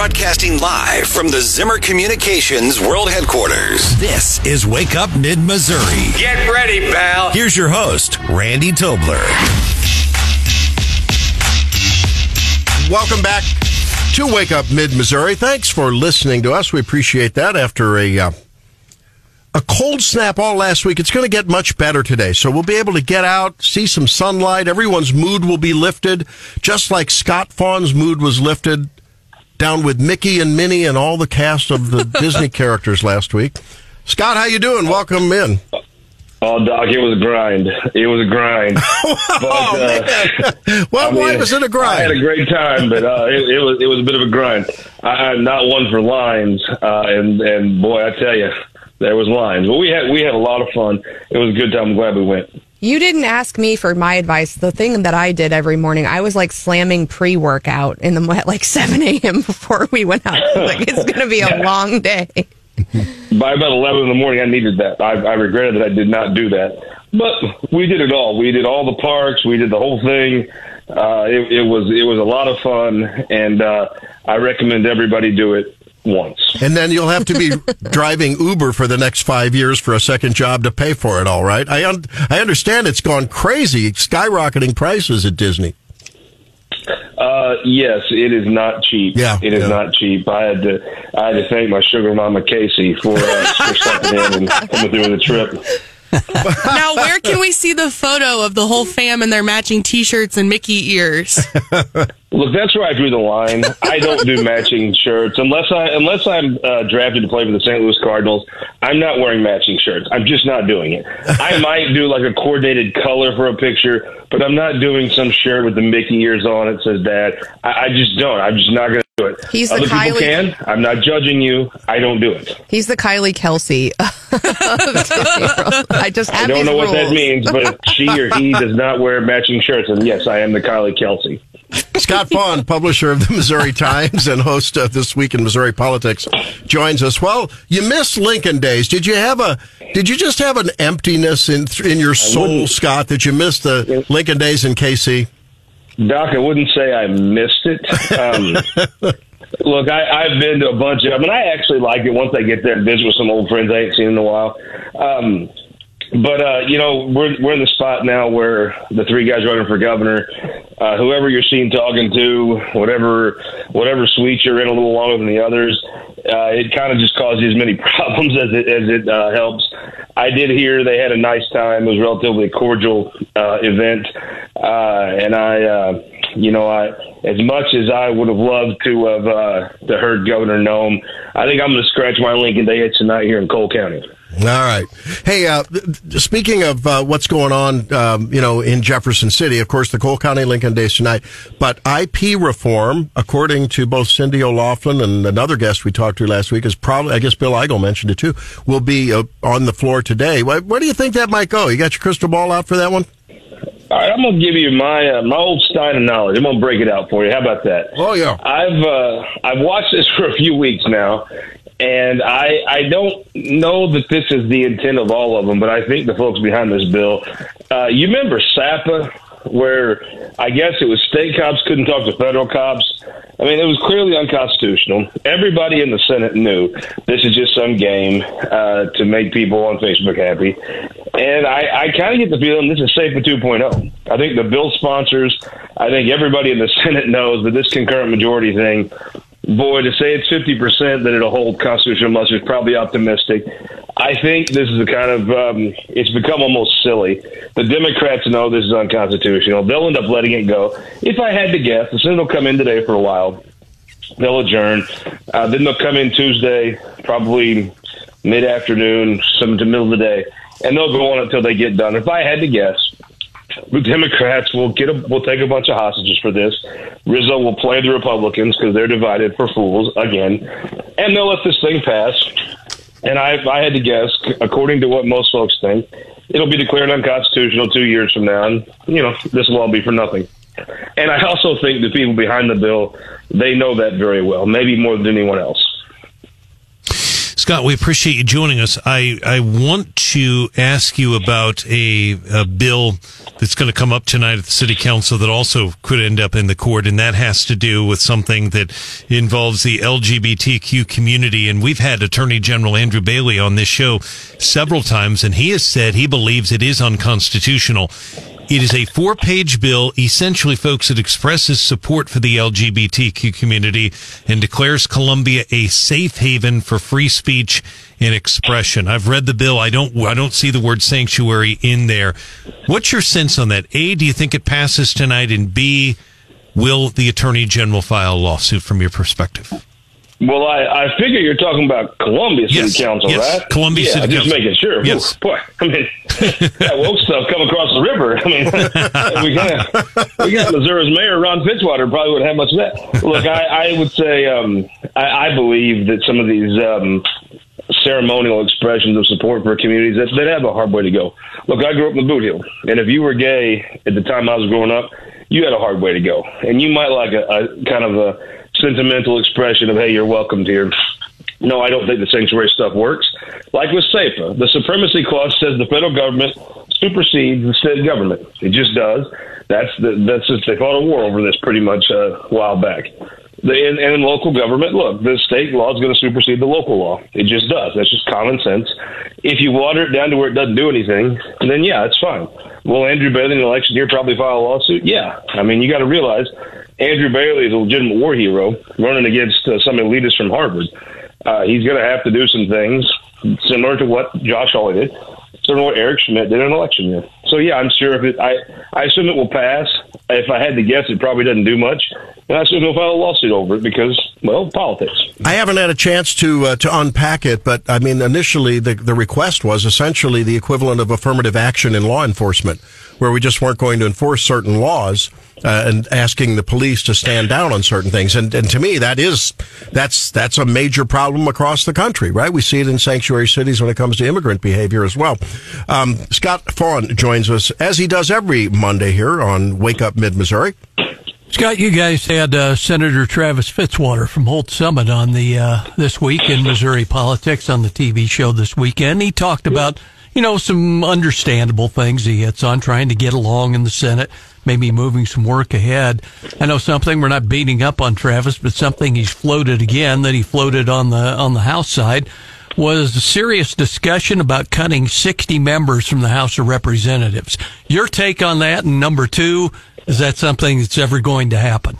Broadcasting live from the Zimmer Communications World Headquarters. This is Wake Up Mid Missouri. Get ready, pal. Here's your host, Randy Tobler. Welcome back to Wake Up Mid Missouri. Thanks for listening to us. We appreciate that. After a uh, a cold snap all last week, it's going to get much better today. So we'll be able to get out, see some sunlight. Everyone's mood will be lifted, just like Scott Faughn's mood was lifted down with Mickey and Minnie and all the cast of the Disney characters last week. Scott, how you doing? Welcome in. Oh, Doc, it was a grind. It was a grind. but, uh, well, I mean, why was it a grind? I had a great time, but uh, it, it, was it was a bit of a grind. I, am not one for lines, uh, and and boy, I tell you, there was lines. But we had we had a lot of fun. It was a good time. I'm glad we went. You didn't ask me for my advice. The thing that I did every morning, I was like slamming pre workout in the at like 7 a.m. before we went out. like it's going to be a long day. By about 11 in the morning, I needed that. I, I regretted that I did not do that. But we did it all. We did all the parks. We did the whole thing. Uh, it, it was it was a lot of fun, and uh, I recommend everybody do it once. And then you'll have to be driving Uber for the next five years for a second job to pay for it. All right, I un- I understand it's gone crazy, skyrocketing prices at Disney. Uh, yes, it is not cheap. Yeah, it is yeah. not cheap. I had to I had to thank my sugar mama Casey for, uh, for stepping in and coming through the trip. now, where can we see the photo of the whole fam in their matching T-shirts and Mickey ears? Look, that's where I drew the line. I don't do matching shirts unless I unless I'm uh, drafted to play for the St. Louis Cardinals. I'm not wearing matching shirts. I'm just not doing it. I might do like a coordinated color for a picture, but I'm not doing some shirt with the Mickey ears on it says Dad. I, I just don't. I'm just not going to do it. He's the Other Kylie- people can. I'm not judging you. I don't do it. He's the Kylie Kelce. I just have I don't these know what that means, but she or he does not wear matching shirts, and yes, I am the Kylie Kelce. Scott Faughn, publisher of the Missouri Times and host of This Week in Missouri Politics, joins us. Well, you missed Lincoln Days. Did you have a? Did you just have an emptiness in in your soul. Scott, that you missed the Lincoln Days in KC? Doc, I wouldn't say I missed it. Um, look, I, I've been to a bunch of. I mean, I actually like it once I get there and visit with some old friends I ain't seen in a while. Um, but uh, you know, we're we're in the spot now where the three guys running for governor, uh, whoever you're seen talking to, whatever whatever suite you're in a little longer than the others, uh, it kind of just causes as many problems as it as it uh, helps. I did hear they had a nice time. It was relatively cordial uh, event, uh, and I, uh, you know, I as much as I would have loved to have uh, to heard Governor Noem, I think I'm going to scratch my Lincoln Day tonight here in Cole County. All right. Hey, uh, speaking of uh, what's going on, um, you know, in Jefferson City, of course, the Cole County Lincoln Days tonight, but IP reform, according to both Cindy O'Laughlin and another guest we talked to last week, is probably, I guess Bill Eigel mentioned it too, will be uh, on the floor today. Where, where do you think that might go? You got your crystal ball out for that one? All right, I'm going to give you my uh, my old Stein of knowledge. I'm going to break it out for you. How about that? Oh, yeah. I've uh, I've watched this for a few weeks now, and I I don't know that this is the intent of all of them, but I think the folks behind this bill. Uh, you remember SAPA, where I guess it was state cops couldn't talk to federal cops. I mean, it was clearly unconstitutional. Everybody in the Senate knew this is just some game uh, to make people on Facebook happy. And I, I kind of get the feeling this is SAPA 2.0. I think the bill sponsors, I think everybody in the Senate knows that this concurrent majority thing boy, to say it's 50% that it'll hold constitutional muster is probably optimistic. I think this is a kind of, um, it's become almost silly. The Democrats know this is unconstitutional. They'll end up letting it go. If I had to guess, the Senate will come in today for a while. They'll adjourn. Uh, then they'll come in Tuesday, probably mid afternoon, some to middle of the day, and they'll go on until they get done. If I had to guess, the Democrats will get a, will take a bunch of hostages for this. Rizzo will play the Republicans because they're divided for fools again, and they'll let this thing pass. And I, I had to guess, according to what most folks think, it'll be declared unconstitutional two years from now, and you know this will all be for nothing. And I also think the people behind the bill they know that very well, maybe more than anyone else. Scott, we appreciate you joining us. I, I want to ask you about a, a bill that's going to come up tonight at the City Council that also could end up in the court, and that has to do with something that involves the LGBTQ community. And we've had Attorney General Andrew Bailey on this show several times, and he has said he believes it is unconstitutional. It is a four page bill, essentially, folks, that expresses support for the LGBTQ community and declares Columbia a safe haven for free speech and expression. I've read the bill. I don't, I don't see the word sanctuary in there. What's your sense on that? A, do you think it passes tonight? And B, will the attorney general file a lawsuit from your perspective? Well, I, I figure you're talking about Columbia City Yes, Council, yes, right? Columbia yeah, City just Council. making sure. Yes. Boy, I mean, that woke stuff come across the river. I mean, we got we got Missouri's mayor Ron Fitzwater probably wouldn't have much of that. Look, I, I would say um, I, I believe that some of these um, ceremonial expressions of support for communities that that have a hard way to go. Look, I grew up in the Bootheel, and if you were gay at the time I was growing up, you had a hard way to go, and you might like a, a kind of a sentimental expression of "Hey, you're welcomed here." No, I don't think the sanctuary stuff works. Like with SAPA, the supremacy clause says the federal government supersedes the state government. It just does. That's the, that's just, they fought a war over this pretty much uh, a while back. The, and, and local government, look, the state law is going to supersede the local law. It just does. That's just common sense. If you water it down to where it doesn't do anything, then yeah, it's fine. Will Andrew Bailey in the election year probably file a lawsuit? Yeah. I mean, you got to realize Andrew Bailey is a legitimate war hero running against uh, some elitists from Harvard. Uh, he's going to have to do some things similar to what Josh Hawley did, similar to what Eric Schmitt did in an election year. So yeah, I'm sure if it, I, I assume it will pass. If I had to guess, it probably doesn't do much, and I assume he'll file a lawsuit over it because, well, politics. I haven't had a chance to uh, to unpack it, but I mean, initially the the request was essentially the equivalent of affirmative action in law enforcement, where we just weren't going to enforce certain laws uh, and asking the police to stand down on certain things. And and to me, that is that's that's a major problem across the country, right? We see it in sanctuary cities when it comes to immigrant behavior as well. Um, Scott Faughn joins us as he does every Monday here on Wake Up Mid Missouri. Scott, you guys had uh, Senator Travis Fitzwater from Holt Summit on the uh, this week in Missouri politics on the TV show this weekend. He talked about you know some understandable things he hits on trying to get along in the Senate, maybe moving some work ahead. I know something we're not beating up on Travis, but something he's floated again that he floated on the on the House side was a serious discussion about cutting 60 members from the House of Representatives. Your take on that, and number two, is that something that's ever going to happen?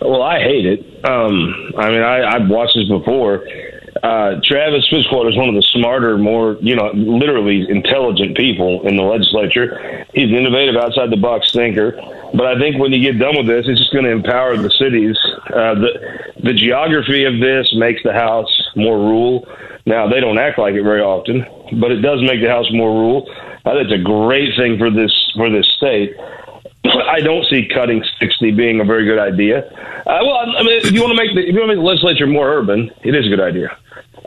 Well, I hate it. Um, I mean, I, I've watched this before. Uh, Travis Fitzwater is one of the smarter, more you know, literally intelligent people in the legislature. He's an innovative, outside the box thinker. But I think when you get done with this, it's just going to empower the cities. Uh, the the geography of this makes the House more rural. Now they don't act like it very often, but it does make the House more rural. I think it's a great thing for this for this state. I don't see cutting sixty being a very good idea. Uh, well, I mean, if you want to make the if you want to make the legislature more urban, it is a good idea.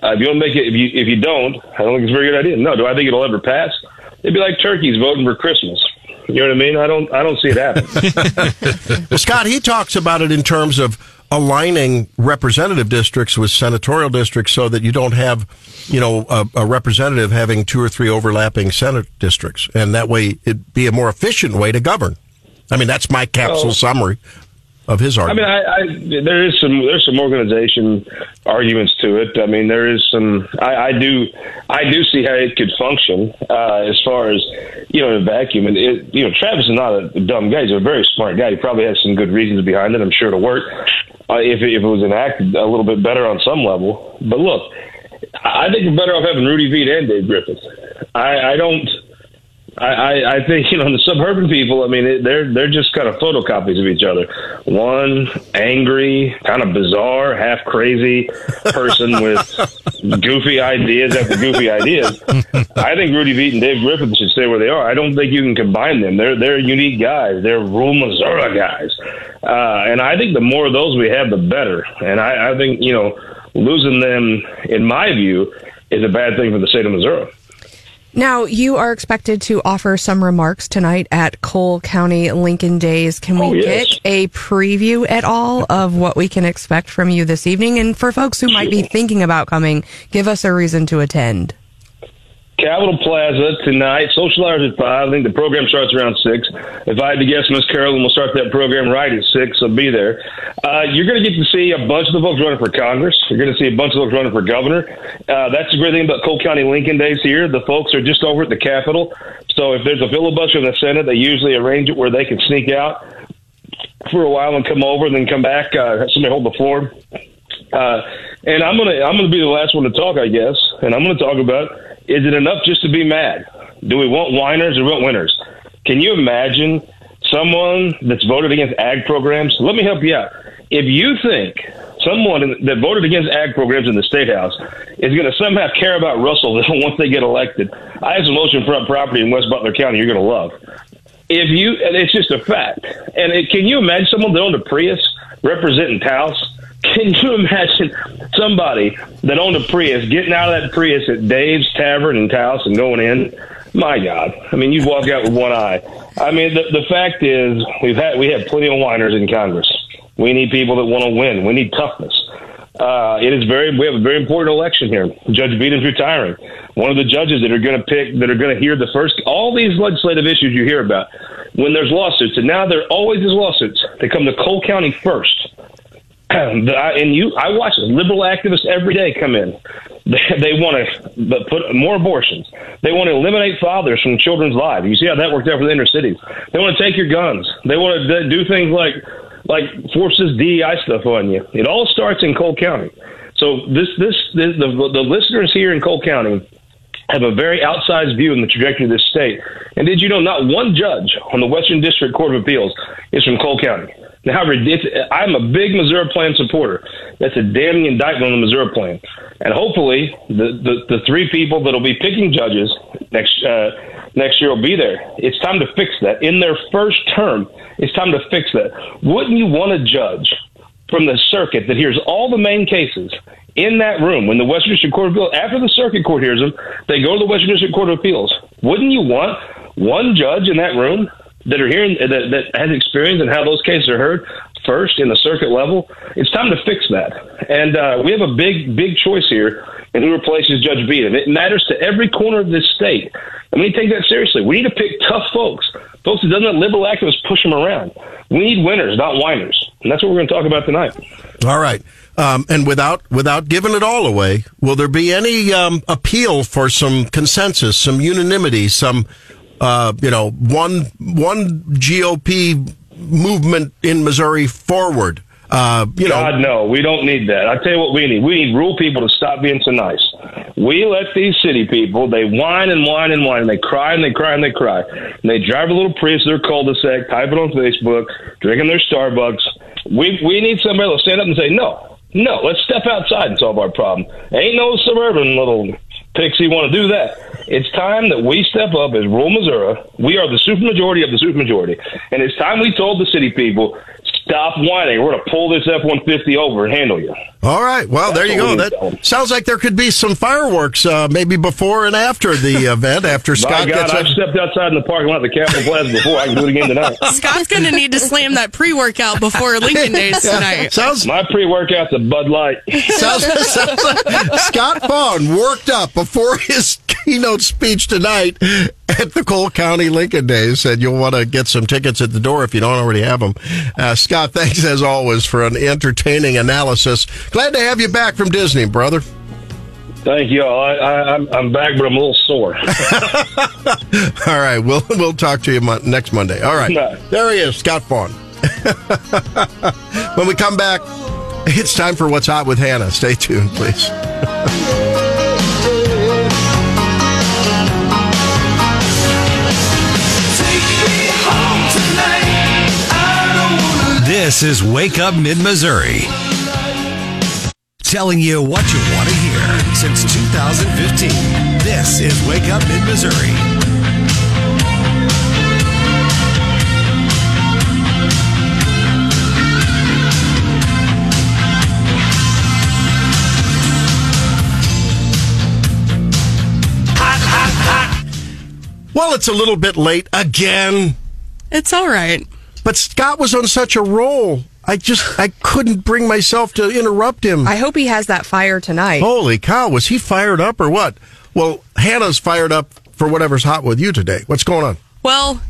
Uh, if you want to make it, if you if you don't, I don't think it's a very good idea. No, do I think it'll ever pass? It'd be like turkeys voting for Christmas. You know what I mean? I don't I don't see it happen. Scott, he talks about it in terms of aligning representative districts with senatorial districts so that you don't have, you know, a, a representative having two or three overlapping senate districts. And that way it'd be a more efficient way to govern. I mean, that's my capsule Oh. summary of his argument. I mean. I, I there is some there's some organization arguments to it. I mean, there is some. I, I do I do see how it could function uh, as far as you know in a vacuum. And it, you know, Travis is not a dumb guy. He's a very smart guy. He probably has some good reasons behind it. I'm sure it'll work uh, if it, if it was enacted a little bit better on some level. But look, I think we're better off having Rudy Veit and Dave Griffith. I, I don't. I, I, I think you know the suburban people. I mean, it, they're they're just kind of photocopies of each other. One angry, kind of bizarre, half crazy person with goofy ideas after goofy ideas. I think Rudy Veit and Dave Griffith should stay where they are. I don't think you can combine them. They're they're unique guys. They're rural Missouri guys, uh, and I think the more of those we have, the better. And I, I think you know losing them, in my view, is a bad thing for the state of Missouri. Now, you are expected to offer some remarks tonight at Cole County Lincoln Days. Can we Oh, yes. get a preview at all of what we can expect from you this evening? And for folks who might be thinking about coming, give us a reason to attend. Capitol Plaza tonight. Social hours at five. I think the program starts around six. If I had to guess, Miss Carolyn will start that program right at six. So be there. Uh, you're going to get to see a bunch of the folks running for Congress. You're going to see a bunch of folks running for governor. Uh, that's the great thing about Cole County Lincoln Days here. The folks are just over at the Capitol. So if there's a filibuster in the Senate, they usually arrange it where they can sneak out for a while and come over and then come back. Uh, somebody hold the floor. Uh, and I'm gonna I'm gonna be the last one to talk, I guess. And I'm gonna talk about is it enough just to be mad? Do we want whiners or want winners? Can you imagine someone that's voted against ag programs? Let me help you out. If you think someone that voted against ag programs in the state house is going to somehow care about Russell once they get elected, I have some oceanfront property in West Butler County you're going to love if you and it's just a fact and it, can you imagine someone that owned a prius representing taos can you imagine somebody that owned a prius getting out of that prius at dave's tavern in taos and going in my god i mean you'd walk out with one eye i mean the, the fact is we've had we have plenty of whiners in congress we need people that want to win we need toughness uh, it is very. We have a very important election here. Judge Beetem's retiring. One of the judges that are going to pick, that are going to hear the first, all these legislative issues you hear about, when there's lawsuits, and now there always is lawsuits. They come to Cole County first. And you, I watch liberal activists every day come in. They, want to put more abortions. They want to eliminate fathers from children's lives. You see how that worked out for the inner cities. They want to take your guns. They want to do things like like force this DEI stuff on you. It all starts in Cole County. So this this, this the the listeners here in Cole County have a very outsized view in the trajectory of this state. And did you know not one judge on the Western District Court of Appeals is from Cole County? Now, how ridiculous! I'm a big Missouri Plan supporter. That's a damning indictment on the Missouri Plan. And hopefully, the, the, the three people that'll be picking judges next uh, next year will be there. It's time to fix that. In their first term, it's time to fix that. Wouldn't you want a judge from the circuit that hears all the main cases in that room when the Western District Court of Appeals, after the circuit court hears them, they go to the Western District Court of Appeals. Wouldn't you want one judge in that room that are hearing that, that has experience in how those cases are heard first in the circuit level? It's time to fix that. And uh, we have a big, big choice here in who replaces Judge Beetem. It matters to every corner of this state. And we need to take that seriously. We need to pick tough folks, folks that doesn't let liberal activists push them around. We need winners, not whiners. And that's what we're going to talk about tonight. All right. Um, and without without giving it all away, will there be any um, appeal for some consensus, some unanimity, some uh, you know one one GOP movement in Missouri forward? Uh, you know, God, no, we don't need that. I tell you what we need. We need rural people to stop being so nice. We let these city people, they whine and whine and whine, and they cry and they cry and they cry. And they drive a little Prius their cul-de-sac, type it on Facebook, drinking their Starbucks. We, we need somebody to stand up and say, no, no, let's step outside and solve our problem. Ain't no suburban little pixie want to do that. It's time that we step up as rural Missouri. We are the supermajority of the supermajority. And it's time we told the city people, stop whining. We're going to pull this F 150 over and handle you. All right. Well, there you go. That need sounds like there could be some fireworks, uh, maybe before and after the event. After Scott God, gets I've it. stepped outside in the parking lot of the Capitol Plaza before. I can do it again tonight. Scott's going to need to slam that pre workout before Lincoln Days tonight. Sounds My pre workout's a Bud Light. sounds, sounds like Scott Faughn worked up before his keynote speech tonight at the Cole County Lincoln Days. Said you'll want to get some tickets at the door if you don't already have them. Uh, Scott, thanks as always for an entertaining analysis. Glad to have you back from Disney, brother. Thank you all. I, I'm back, but I'm a little sore. All right, we'll we'll talk to you mon- next Monday. All right, No. there he is, Scott Faughn. when we come back, it's time for what's hot with Hannah. Stay tuned, please. This is Wake Up Mid Missouri. Telling you what you want to hear since 2015. This is Wake Up Mid Missouri. Well, it's a little bit late again, It's all right. But Scott was on such a roll. I just I couldn't bring myself to interrupt him. I hope he has that fire tonight. Holy cow, was he fired up or what? Well, Hannah's fired up for whatever's hot with you today. What's going on? Well,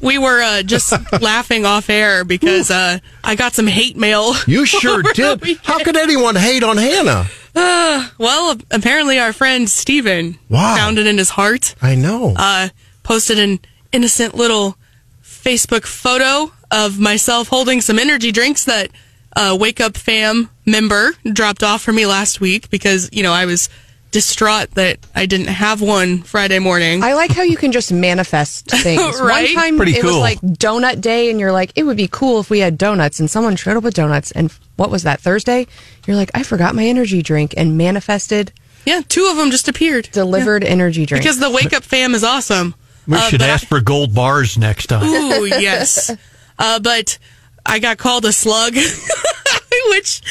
we were uh, just laughing off air because uh, I got some hate mail. You sure did. How could anyone hate on Hannah? Well, apparently our friend Steven Wow. found it in his heart. I know. Uh, posted an innocent little Facebook photo of myself holding some energy drinks that uh, Wake Up Fam member dropped off for me last week because, you know, I was distraught that I didn't have one Friday morning. I like how you can just manifest things. Right? One time Pretty it was like donut day, and you're like, it would be cool if we had donuts, and someone showed up with donuts. And what was that Thursday? You're like, I forgot my energy drink, and manifested yeah, two of them just appeared. delivered energy drink. Because the Wake Up Fam is awesome. We Uh, should but I- ask for gold bars next time. Ooh, yes. Uh, but I got called a slug, which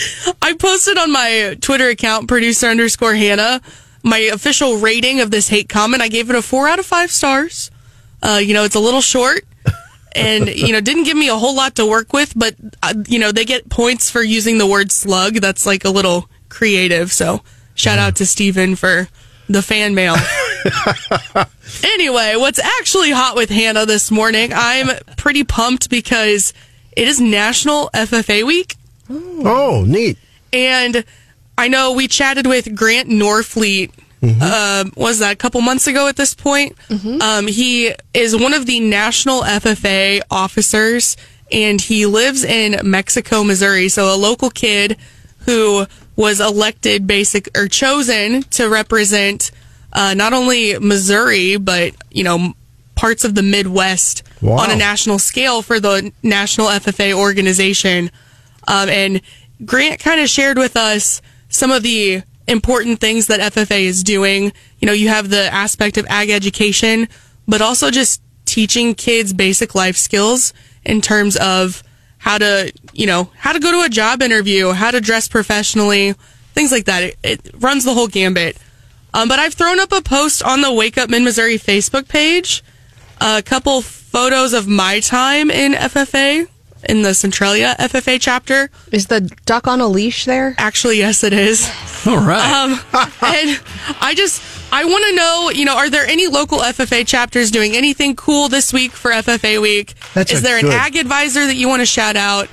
I posted on my Twitter account, producer underscore Hannah, my official rating of this hate comment. I gave it a four out of five stars. Uh, you know, it's a little short. And, you know, didn't give me a whole lot to work with, but, uh, you know, they get points for using the word slug. That's like a little creative. So shout out to Steven for the fan mail. Anyway, what's actually hot with Hannah this morning? I'm pretty pumped because it is National FFA Week. oh, neat. And I know we chatted with Grant Norfleet. Um, was that a couple months ago at this point? Um, he is one of the national FFA officers, and he lives in Mexico, Missouri. So a local kid who was elected, basic or chosen to represent uh, not only Missouri but you know parts of the Midwest Wow. on a national scale for the National FFA organization. Um, and Grant kind of shared with us some of the important things that FFA is doing. You know, you have the aspect of ag education, but also just teaching kids basic life skills in terms of how to, you know, how to go to a job interview, how to dress professionally, things like that. It, it runs the whole gambit. Um, but I've thrown up a post on the Wake Up Mid Missouri Facebook page, a couple photos of my time in FFA in the Centralia FFA chapter. is the duck on a leash there? Actually, yes, it is. All right. Um, and I just, I want to know, you know, are there any local FFA chapters doing anything cool this week for FFA week? That's is a there an ag advisor that you want to shout out?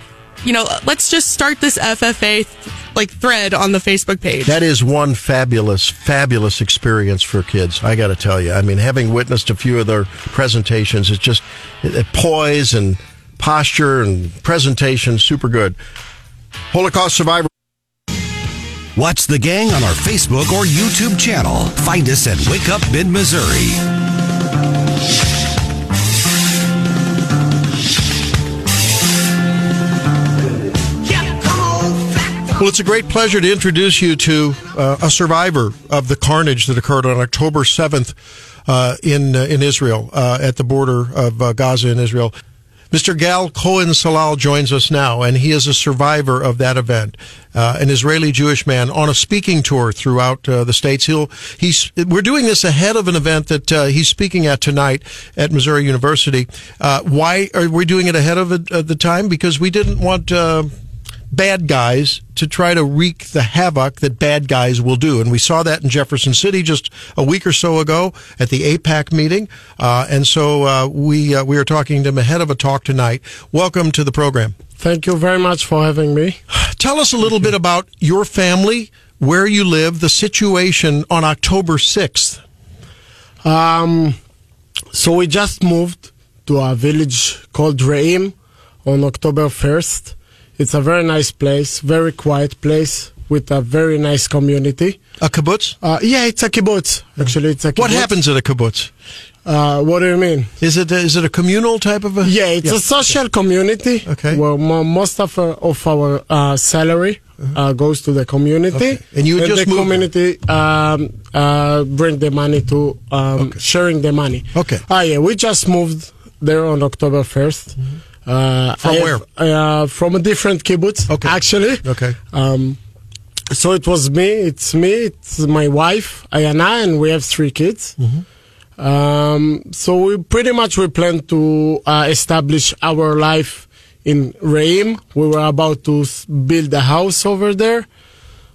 You know, let's just start this FFA th- like thread on the Facebook page. That is one fabulous, fabulous experience for kids. I got to tell you. I mean, having witnessed a few of their presentations, it's just it, it poise and posture and presentation, super good. Holocaust survivor. Watch the gang on our Facebook or YouTube channel. Find us at Wake Up Mid Missouri. Well, it's a great pleasure to introduce you to uh, a survivor of the carnage that occurred on October 7th uh, in uh, in Israel uh, at the border of uh, Gaza and Israel. Mr. Gal Cohen Salal joins us now, and he is a survivor of that event, uh, an Israeli Jewish man on a speaking tour throughout uh, the states. He'll he's we're doing this ahead of an event that uh, he's speaking at tonight at Missouri University. Uh, why are we doing it ahead of uh, the time? Because we didn't want. Bad guys to try to wreak the havoc that bad guys will do. And we saw that in Jefferson City just a week or so ago at the AIPAC meeting. Uh, and so uh, we uh, we are talking to him ahead of a talk tonight. Welcome to the program. Thank you very much for having me. Tell us a little bit about your family, where you live, the situation on October 6th. Um, so we just moved to a village called Reim on October 1st. It's a very nice place, very quiet place with a very nice community. A kibbutz? Uh, yeah, it's a kibbutz. Actually, it's a kibbutz. What happens at a kibbutz? Uh, what do you mean? Is it is it a communal type of a? Yeah, it's a social community. Okay. Well, mo- most of our, of our uh, salary uh, goes to the community. Okay. And you just the community um, uh, bring the money to um, sharing the money. Okay. Ah, yeah, we just moved there on October 1st. Uh, From I have- where? Uh, from a different kibbutz. Okay. Actually. Okay. Um, so it was me. It's me. It's my wife Ayana, and we have three kids. Mm-hmm. Um, so we pretty much we plan to uh, establish our life in Reim. We were about to build a house over there.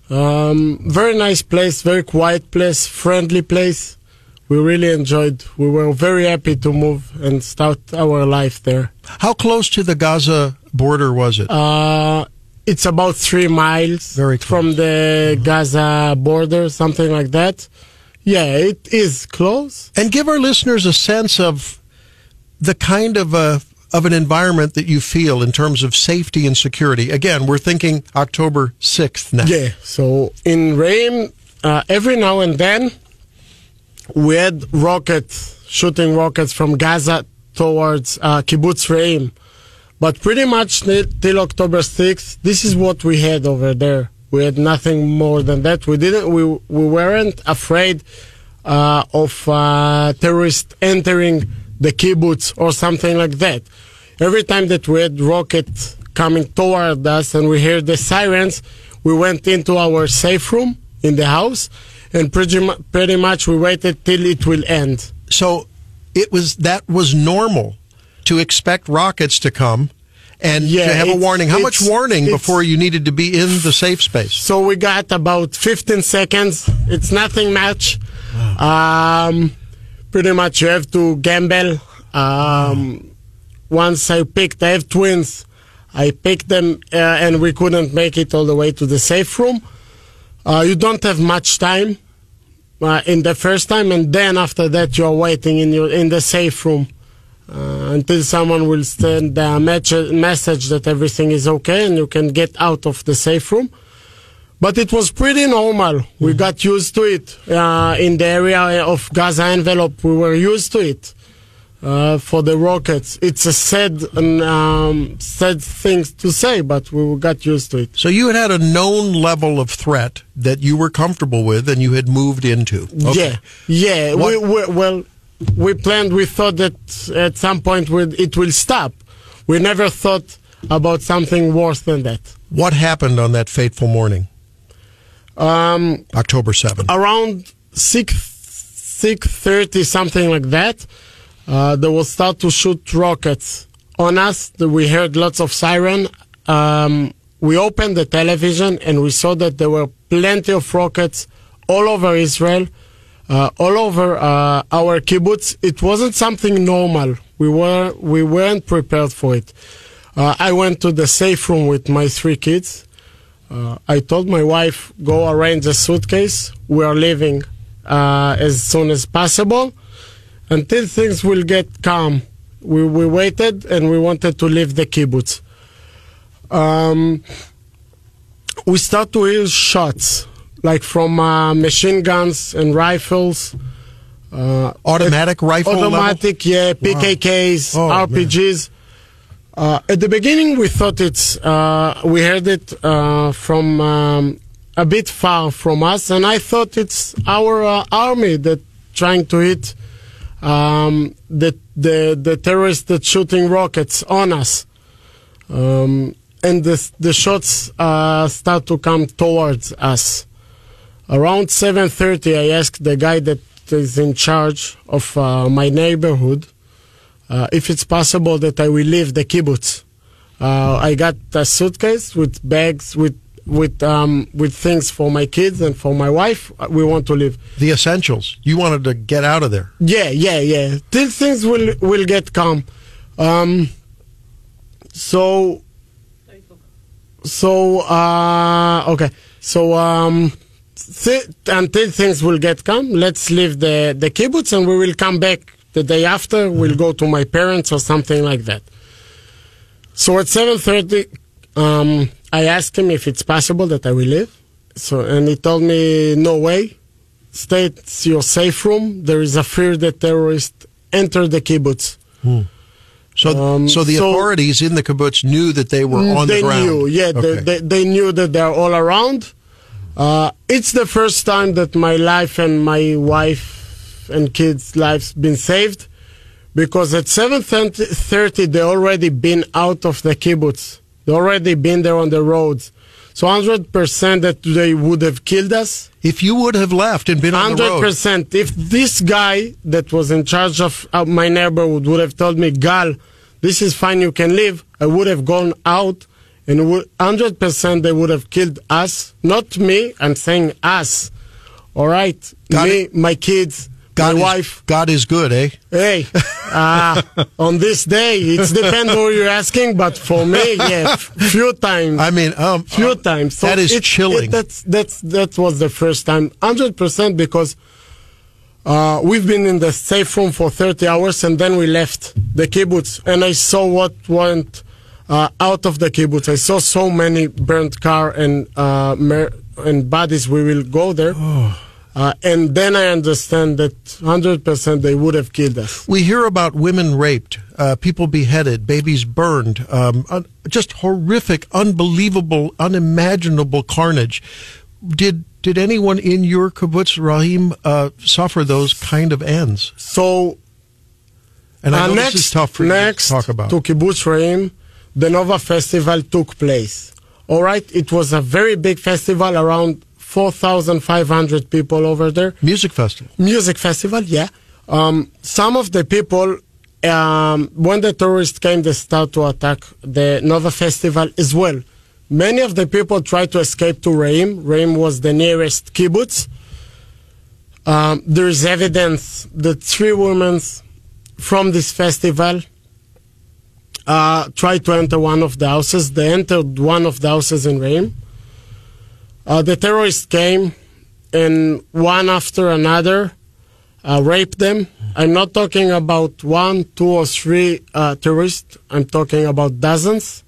Um, very nice place, very quiet place, friendly place. We really enjoyed. We were very happy to move and start our life there. How close to the Gaza border was it? Uh, it's about three miles Very close. from the Gaza border, something like that. Yeah, it is close. and give our listeners a sense of the kind of a of an environment that you feel in terms of safety and security. Again, we're thinking October 6th now. Yeah. So in Reim, uh, every now and then, we had rockets, shooting rockets from Gaza towards uh, Kibbutz Reim. But pretty much till October 6th, this is what we had over there. We had nothing more than that. We didn't. We we weren't afraid uh, of uh, terrorists entering the kibbutz or something like that. Every time that we had rockets coming toward us and we heard the sirens, we went into our safe room in the house, and pretty mu- pretty much we waited till it will end. So it was that was normal to expect rockets to come and Yeah, to have a warning. How much warning before you needed to be in the safe space? So we got about 15 seconds. It's nothing much. Um, pretty much you have to gamble. Um, once I picked, I have twins. I picked them uh, and we couldn't make it all the way to the safe room. Uh, you don't have much time uh, in the first time, and then after that you're waiting in your in the safe room uh, until someone will send a message message that everything is okay and you can get out of the safe room. But it was pretty normal. We got used to it. Uh, in the area of Gaza envelope, we were used to it. Uh, for the rockets, it's a sad, and, um, sad thing to say, but we got used to it. So you had had a known level of threat that you were comfortable with and you had moved into. Okay. Yeah, yeah. We, we, well, we planned. We thought that at some point it will stop. We never thought about something worse than that. What happened on that fateful morning, Um, October 7th? around six six thirty, something like that, uh, they will start to shoot rockets on us. We heard lots of siren. Um, we opened the television and we saw that there were plenty of rockets all over Israel, uh, all over uh, our kibbutz. It wasn't something normal. We were we weren't prepared for it. Uh, I went to the safe room with my three kids. Uh, I told my wife, go arrange a suitcase. We are leaving uh, as soon as possible until things will get calm. We, we waited and we wanted to leave the kibbutz. Um, we start to hear shots, like from uh, machine guns and rifles. Uh, Automatic rifle level? Automatic, yeah, PKKs, Oh. RPGs. Uh, at the beginning, we thought it's. Uh, we heard it uh, from um, a bit far from us, and I thought it's our uh, army that trying to hit um, the the the terrorists that shooting rockets on us. Um, and the the shots uh, start to come towards us. Around 7:30, I asked the guy that is in charge of uh, my neighborhood uh, if it's possible that I will leave the kibbutz. Uh, I got a suitcase with bags with with um, with things for my kids and for my wife. Uh, We want to leave. The essentials. You wanted to get out of there. Yeah, yeah, yeah. Till things will will get calm. Um, so, so uh, okay. So um, th- until things will get calm, let's leave the the kibbutz and we will come back the day after. We'll go to my parents or something like that. So at seven thirty, um, I asked him if it's possible that I will leave. So and he told me no way stay at your safe room. There is a fear that terrorists enter the kibbutz. So, Um, so the so- authorities in the kibbutz knew that they were on they the ground. knew, yeah, Okay. they, they, they knew that they're all around. Uh, it's the first time that my life and my wife and kids' lives been saved because at 7.30 they already been out of the kibbutz. They already been there on the roads. So 100% that they would have killed us. If you would have left and been on the road, 100%. If this guy that was in charge of uh, my neighborhood would have told me, Gal, this is fine, you can leave, I would have gone out and 100% they would have killed us. Not me, I'm saying us. All right? Got me, it. my kids, God my is, wife. God is good, eh? Hey, uh, on this day, it depends who you're asking, but for me, yeah, few times. I mean, um, few uh, times. that is chilling. that's that's that was the first time, hundred percent, because uh, we've been in the safe room for thirty hours, and then we left the kibbutz, and I saw what went uh, out of the kibbutz. I saw so many burnt car and uh, mer- and bodies. We will go there. Oh. Uh, and then I understand that 100% they would have killed us. We hear about women raped, uh, people beheaded, babies burned, um, un- just horrific, unbelievable, unimaginable carnage. Did did anyone in your kibbutz, Reim, uh, suffer those kind of ends? So And I Uh, know next, this is tough for next you to talk about. to Kibbutz Reim, the Nova Festival took place. All right, it was a very big festival, around 4,500 people over there. Music festival. Music festival, yeah. Um, some of the people, um, when the tourists came, they start to attack the Nova Festival as well. Many of the people tried to escape to Reim. Reim was the nearest kibbutz. Um, there is evidence that three women from this festival uh, tried to enter one of the houses. They entered one of the houses in Reim. Uh, the terrorists came and one after another uh, raped them. I'm not talking about one, two, or three uh, terrorists. I'm talking about dozens.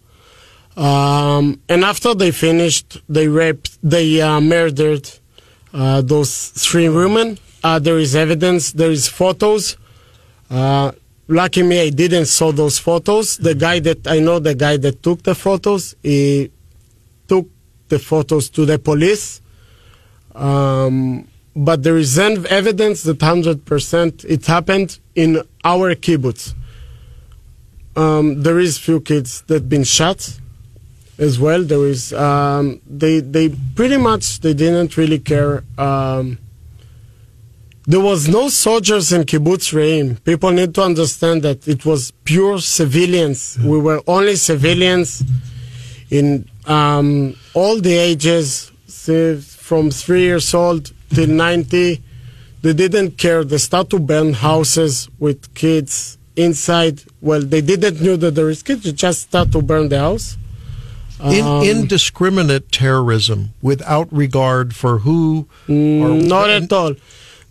Um, and after they finished, they raped, they uh, murdered uh, those three women. Uh, there is evidence, there is photos. Lucky me, I didn't saw those photos. The guy that I know, the guy that took the photos, he took the photos to the police. Um, but there is evidence that 100% it happened in our kibbutz. Um, there is few kids that been shot as well. There is um, they they pretty much they didn't really care. Um, there was no soldiers in kibbutz Reim. People need to understand that it was pure civilians. We were only civilians in um, all the ages, from three years old till 90. They didn't care. They start to burn houses with kids inside. Well, they didn't know that there is kids. They just start to burn the house. In, Um, indiscriminate terrorism without regard for who or Mm, Not when- at all.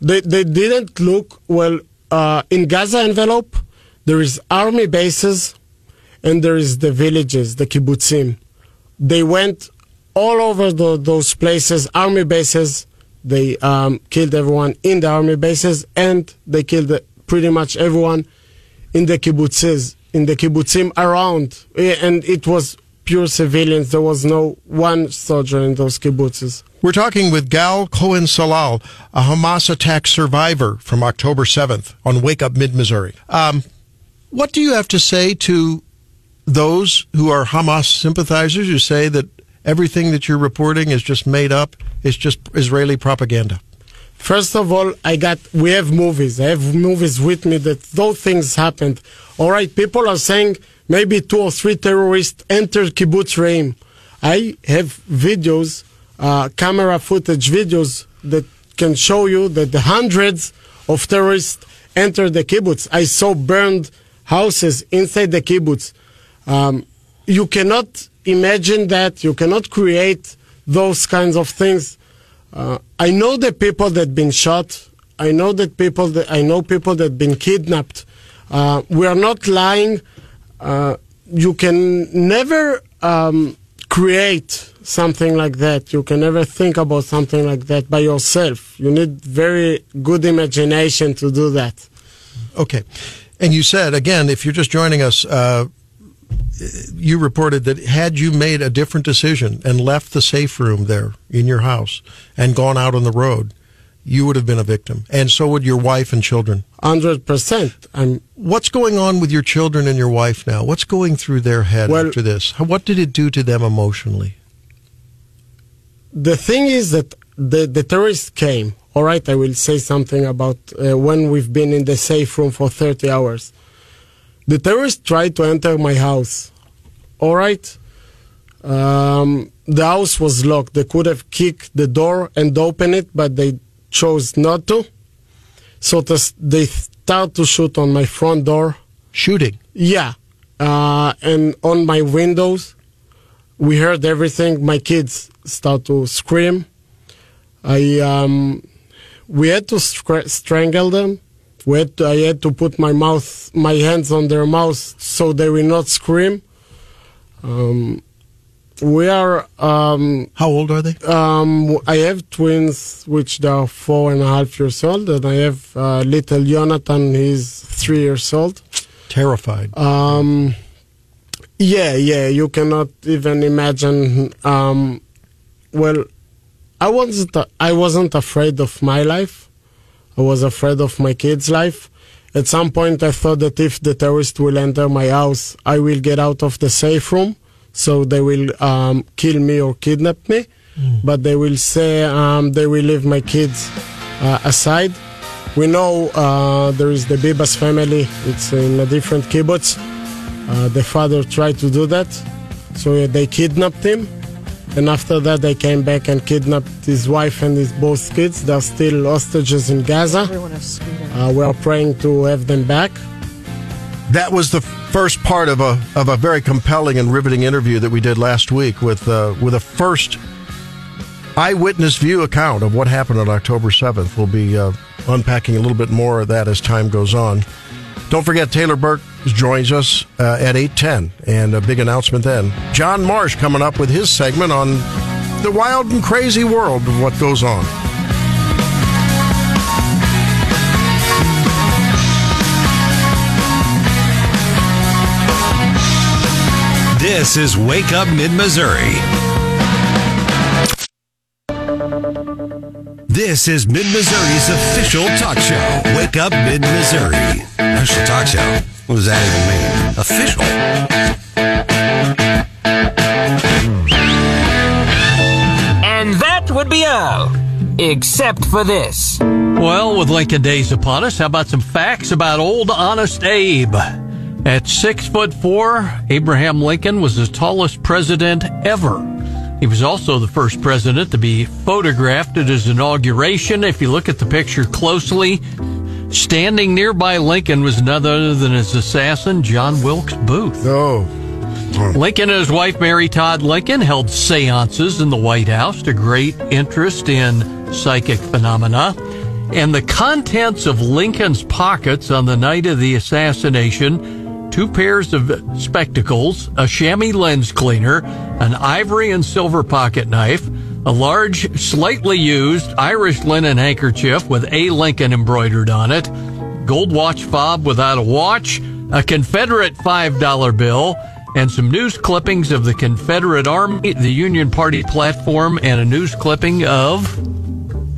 They they didn't look well uh, in Gaza envelope. There is army bases, and there is the villages, the kibbutzim. They went all over the, those places, army bases. They um, killed everyone in the army bases, and they killed pretty much everyone in the kibbutzes, in the kibbutzim around. And it was pure civilians. There was no one soldier in those kibbutzes. We're talking with Gal Cohen Salal, a Hamas attack survivor from October 7th on Wake Up Mid Missouri. Um, what do you have to say to those who are Hamas sympathizers who say that everything that you're reporting is just made up, is just Israeli propaganda? First of all, I got we have movies. I have movies with me that those things happened. All right, people are saying maybe two or three terrorists entered kibbutz Reim. I have videos, uh, camera footage videos that can show you that the hundreds of terrorists entered the kibbutz. I saw burned houses inside the kibbutz. Um, you cannot imagine that. You cannot create those kinds of things. Uh, I know the people that been shot. I know that people that I know people that been kidnapped. Uh, we are not lying. Uh, you can never um, create something like that. You can never think about something like that by yourself. You need very good imagination to do that. Okay. And you said, again, if you're just joining us, uh, you reported that had you made a different decision and left the safe room there in your house and gone out on the road, you would have been a victim. And so would your wife and children. Hundred percent. I'm What's going on with your children and your wife now? What's going through their head Well- after this? What did it do to them emotionally? the thing is that the, the terrorists came. All right, I will say something about uh, when we've been in the safe room for 30 hours. The terrorists tried to enter my house. All right. Um, the house was locked. They could have kicked the door and opened it, but they chose not to. So they start to shoot on my front door. Shooting. Yeah. Uh, and on my windows. We heard everything. My kids start to scream. I um, we had to str- strangle them. We had to, I had to put my mouth, my hands on their mouths so they will not scream. Um, we are. Um, How old are they? um, I have twins, which they are four and a half years old, and I have uh, little Jonathan. He's three years old. Terrified. Um, yeah, yeah, you cannot even imagine. Um, well, I wasn't. I wasn't afraid of my life. I was afraid of my kids' life. At some point, I thought that if the terrorists will enter my house, I will get out of the safe room, so they will um, kill me or kidnap me. But they will say um, they will leave my kids uh, aside. We know uh, there is the Bibas family. It's in a different kibbutz. Uh, the father tried to do that, so they kidnapped him. And after that, they came back and kidnapped his wife and his both kids. They're still hostages in Gaza. Uh, we are praying to have them back. That was the first part of a of a very compelling and riveting interview that we did last week with uh, with a first eyewitness view account of what happened on October seventh. We'll be uh, unpacking a little bit more of that as time goes on. Don't forget Taylor Burks joins us uh, at eight ten, and a big announcement then. John Marsh coming up with his segment on the wild and crazy world of what goes on. This is Wake Up Mid Missouri. This is Mid Missouri's official talk show. Wake Up Mid Missouri. Official talk show. What does that even mean? Official. And that would be all. Except for this. Well, with Lincoln Days upon us, how about some facts about old honest Abe? At six foot four, Abraham Lincoln was the tallest president ever. He was also the first president to be photographed at his inauguration. If you look at the picture closely, standing nearby Lincoln was none other than his assassin, John Wilkes Booth. Oh, Lincoln and his wife, Mary Todd Lincoln, held seances in the White House to great interest in psychic phenomena. And the contents of Lincoln's pockets on the night of the assassination two pairs of spectacles, a chamois lens cleaner, an ivory and silver pocket knife, a large, slightly used Irish linen handkerchief with A. Lincoln embroidered on it, gold watch fob without a watch, a Confederate $5 bill, and some news clippings of the Confederate Army, the Union Party platform, and a news clipping of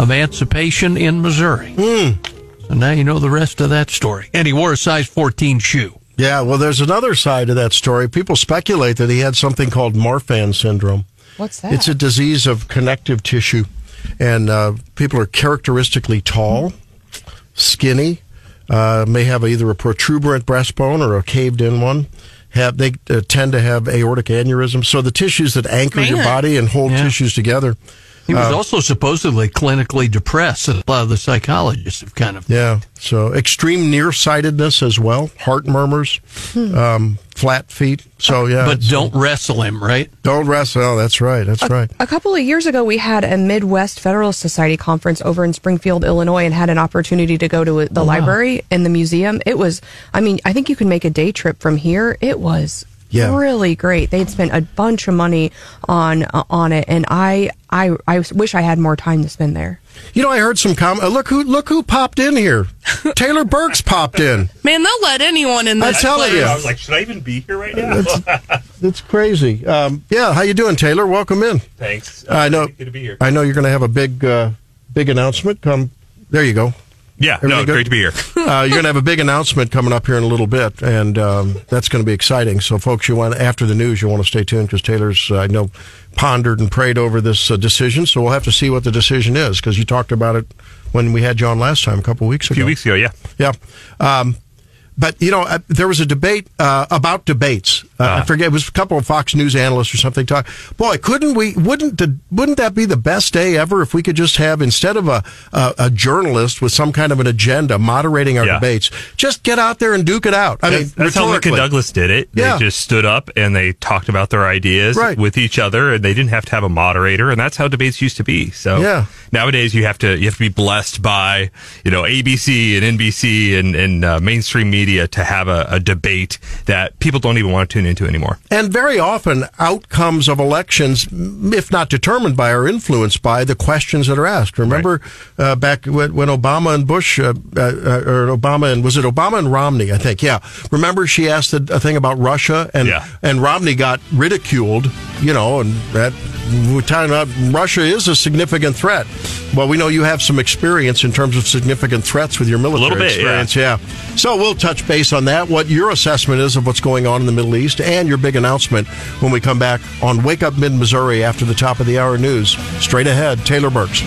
emancipation in Missouri. Hmm. So now you know the rest of that story. And he wore a size 14 shoe. Yeah, well, there's another side to that story. People speculate that he had something called Marfan syndrome. What's that? It's a disease of connective tissue, and uh, people are characteristically tall, skinny, uh, may have either a protuberant breastbone or a caved-in one. Have they uh, tend to have aortic aneurysm? So the tissues that anchor your body and hold Yeah. tissues together. He was Uh, also supposedly clinically depressed. A lot of the psychologists have kind of. Yeah. So extreme nearsightedness as well, heart murmurs, um, flat feet. So yeah, But don't wrestle him, right? don't wrestle. Oh, that's right. That's right. A couple of years ago, we had a Midwest Federalist Society conference over in Springfield, Illinois, and had an opportunity to go to the library and the museum. It was, I mean, I think you can make a day trip from here. It was Yeah. really great. They'd spent a bunch of money on uh, on it, and I, I I wish I had more time to spend there. You know, I heard some com. Uh, look who look who popped in here. Taylor Burks popped in. Man, they'll let anyone in I'm this telling place. you. I was like, should I even be here right now? It's crazy. Um, yeah, how you doing, Taylor? Welcome in. Thanks. I know. Good to be here. I know you're going to have a big uh, big announcement. Come. There you go. Yeah, Everything no, good? great to be here. uh, you're going to have a big announcement coming up here in a little bit, and um, that's going to be exciting. So, folks, you want after the news, you want to stay tuned because Taylor's, uh, I know, pondered and prayed over this uh, decision. So we'll have to see what the decision is because you talked about it when we had you on last time, a couple weeks ago. A few weeks ago, yeah. Yeah. Um, but you know, uh, there was a debate uh, about debates. Uh, I forget it was a couple of Fox News analysts or something talk. Boy, couldn't we? Wouldn't the, wouldn't that be the best day ever if we could just have instead of a a, a journalist with some kind of an agenda moderating our Yeah. debates, just get out there and duke it out. I mean, that's, that's how Lincoln. Douglas did it. They Yeah. just stood up and they talked about their ideas Right. with each other, and they didn't have to have a moderator. And that's how debates used to be. So Yeah. nowadays you have to you have to be blessed by you know ABC and NBC and and uh, mainstream media to have a, a debate that people don't even want to tune into anymore. And very often, outcomes of elections, if not determined by, are influenced by the questions that are asked. Remember uh, back when, when Obama and Bush, uh, uh, uh, or Obama and was it Obama and Romney? I think, yeah. Remember she asked a, a thing about Russia, and Yeah. and Romney got ridiculed, you know, and that we're talking about Russia is a significant threat. Well, we know you have some experience in terms of significant threats with your military little bit, experience. Yeah. So we'll touch base on that, what your assessment is of what's going on in the Middle East, and your big announcement when we come back on Wake Up Mid Missouri after the top of the hour news. Straight ahead, Taylor Burks.